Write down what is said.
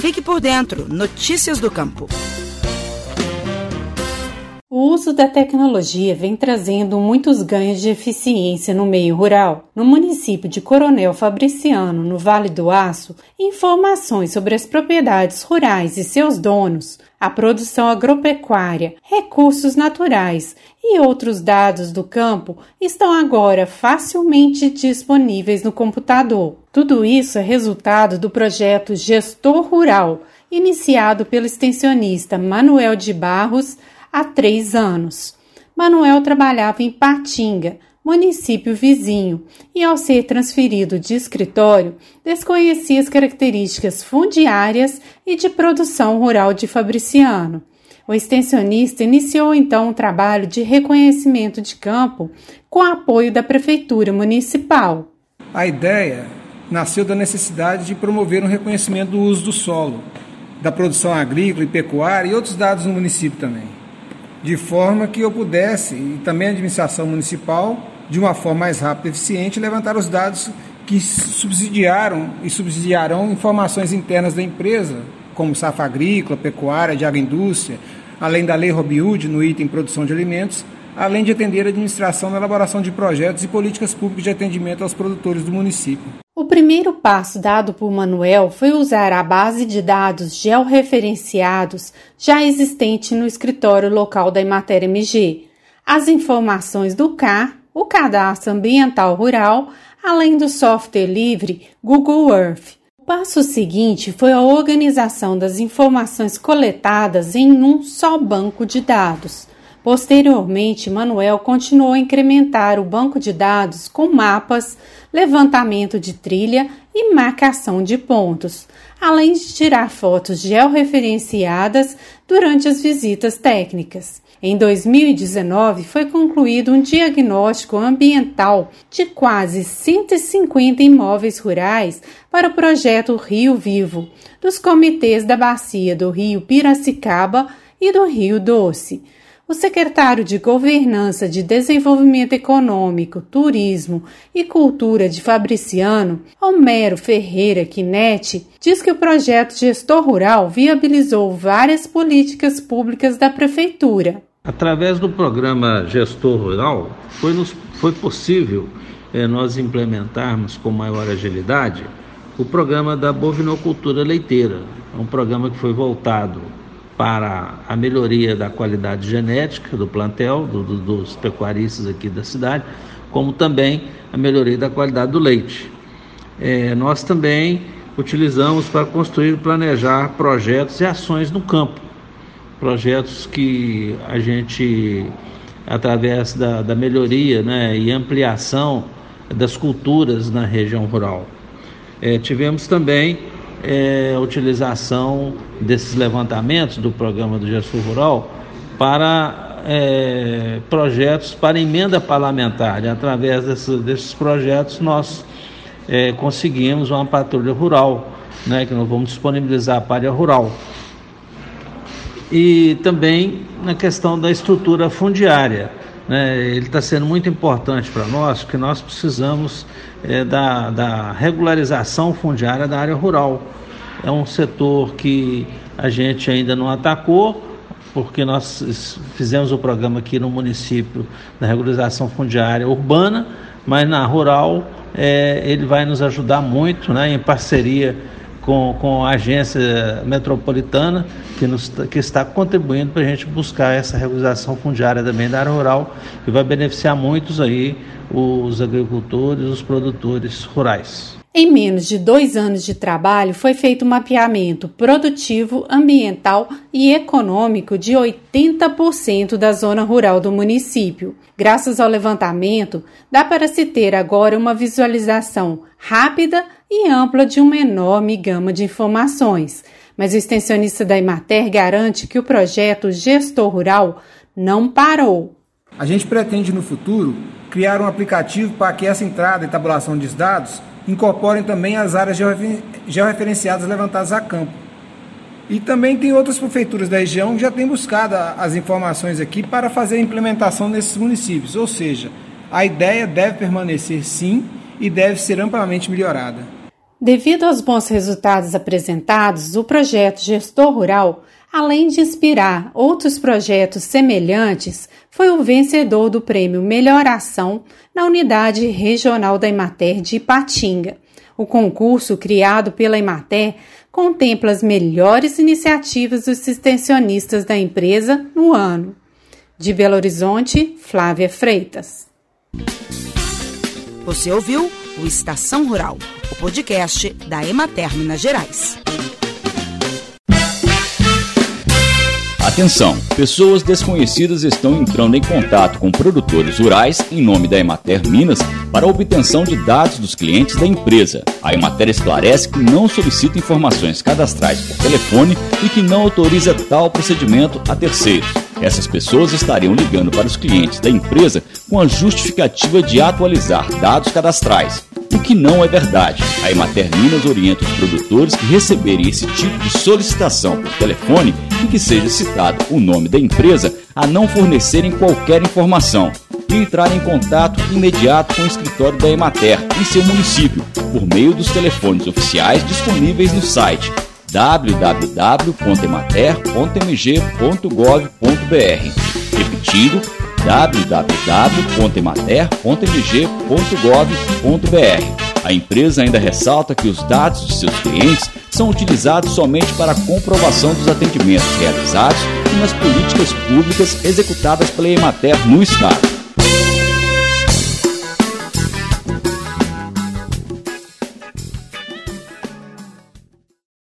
Fique por dentro. Notícias do Campo. O uso da tecnologia vem trazendo muitos ganhos de eficiência no meio rural. No município de Coronel Fabriciano, no Vale do Aço, informações sobre as propriedades rurais e seus donos, a produção agropecuária, recursos naturais e outros dados do campo estão agora facilmente disponíveis no computador. Tudo isso é resultado do projeto Gestor Rural, iniciado pelo extensionista Manuel de Barros há três anos. Manuel trabalhava em Patinga, município vizinho, e ao ser transferido de escritório, desconhecia as características fundiárias e de produção rural de Fabriciano. O extensionista iniciou então um trabalho de reconhecimento de campo com apoio da Prefeitura Municipal. A ideia nasceu da necessidade de promover um reconhecimento do uso do solo, da produção agrícola e pecuária e outros dados no município também de forma que eu pudesse, e também a administração municipal, de uma forma mais rápida e eficiente, levantar os dados que subsidiaram e subsidiarão informações internas da empresa, como safra agrícola, pecuária, de agroindústria, além da lei Robiúde no item produção de alimentos, além de atender a administração na elaboração de projetos e políticas públicas de atendimento aos produtores do município. O primeiro passo dado por Manuel foi usar a base de dados georreferenciados já existente no escritório local da Emater MG, as informações do CAR, o Cadastro Ambiental Rural, além do software livre Google Earth. O passo seguinte foi a organização das informações coletadas em um só banco de dados. Posteriormente, Manuel continuou a incrementar o banco de dados com mapas, levantamento de trilha e marcação de pontos, além de tirar fotos georreferenciadas durante as visitas técnicas. Em 2019, foi concluído um diagnóstico ambiental de quase 150 imóveis rurais para o projeto Rio Vivo, dos comitês da Bacia do Rio Piracicaba e do Rio Doce o secretário de Governança de Desenvolvimento Econômico, Turismo e Cultura de Fabriciano, Homero Ferreira Quinetti, diz que o projeto Gestor Rural viabilizou várias políticas públicas da Prefeitura. Através do programa Gestor Rural, foi, nos, foi possível é, nós implementarmos com maior agilidade o programa da bovinocultura leiteira, um programa que foi voltado para a melhoria da qualidade genética do plantel, do, do, dos pecuaristas aqui da cidade, como também a melhoria da qualidade do leite. É, nós também utilizamos para construir e planejar projetos e ações no campo, projetos que a gente, através da, da melhoria né, e ampliação das culturas na região rural. É, tivemos também é, a utilização desses levantamentos do programa do Gestor Rural para é, projetos para emenda parlamentar. E através desse, desses projetos, nós é, conseguimos uma patrulha rural, né, que nós vamos disponibilizar a área rural. E também na questão da estrutura fundiária. Né, ele está sendo muito importante para nós, porque nós precisamos é, da, da regularização fundiária da área rural. É um setor que a gente ainda não atacou, porque nós fizemos o programa aqui no município da regularização fundiária urbana, mas na rural é, ele vai nos ajudar muito, né, em parceria com, com a agência metropolitana, que, nos, que está contribuindo para a gente buscar essa regularização fundiária também da área rural, que vai beneficiar muitos aí os agricultores, os produtores rurais. Em menos de dois anos de trabalho, foi feito um mapeamento produtivo, ambiental e econômico de 80% da zona rural do município. Graças ao levantamento, dá para se ter agora uma visualização rápida e ampla de uma enorme gama de informações. Mas o extensionista da Imater garante que o projeto Gestor Rural não parou. A gente pretende no futuro criar um aplicativo para que essa entrada e tabulação de dados incorporem também as áreas georreferenciadas levantadas a campo. E também tem outras prefeituras da região que já têm buscado as informações aqui para fazer a implementação nesses municípios. Ou seja, a ideia deve permanecer sim e deve ser amplamente melhorada. Devido aos bons resultados apresentados, o projeto Gestor Rural, além de inspirar outros projetos semelhantes, foi o vencedor do prêmio Melhor Ação na Unidade Regional da Imater de Ipatinga. O concurso, criado pela Imater, contempla as melhores iniciativas dos extensionistas da empresa no ano. De Belo Horizonte, Flávia Freitas. Você ouviu o Estação Rural, o podcast da Emater Minas Gerais. Atenção! Pessoas desconhecidas estão entrando em contato com produtores rurais em nome da Emater Minas para obtenção de dados dos clientes da empresa. A Emater esclarece que não solicita informações cadastrais por telefone e que não autoriza tal procedimento a terceiros. Essas pessoas estariam ligando para os clientes da empresa com a justificativa de atualizar dados cadastrais. O que não é verdade. A Emater Minas orienta os produtores que receberem esse tipo de solicitação por telefone em que seja citado o nome da empresa a não fornecerem qualquer informação e entrar em contato imediato com o escritório da Emater em seu município por meio dos telefones oficiais disponíveis no site www.emater.mg.gov.br. Repetindo, www.emater.mg.gov.br. A empresa ainda ressalta que os dados de seus clientes são utilizados somente para a comprovação dos atendimentos realizados e nas políticas públicas executadas pela Emater no Estado.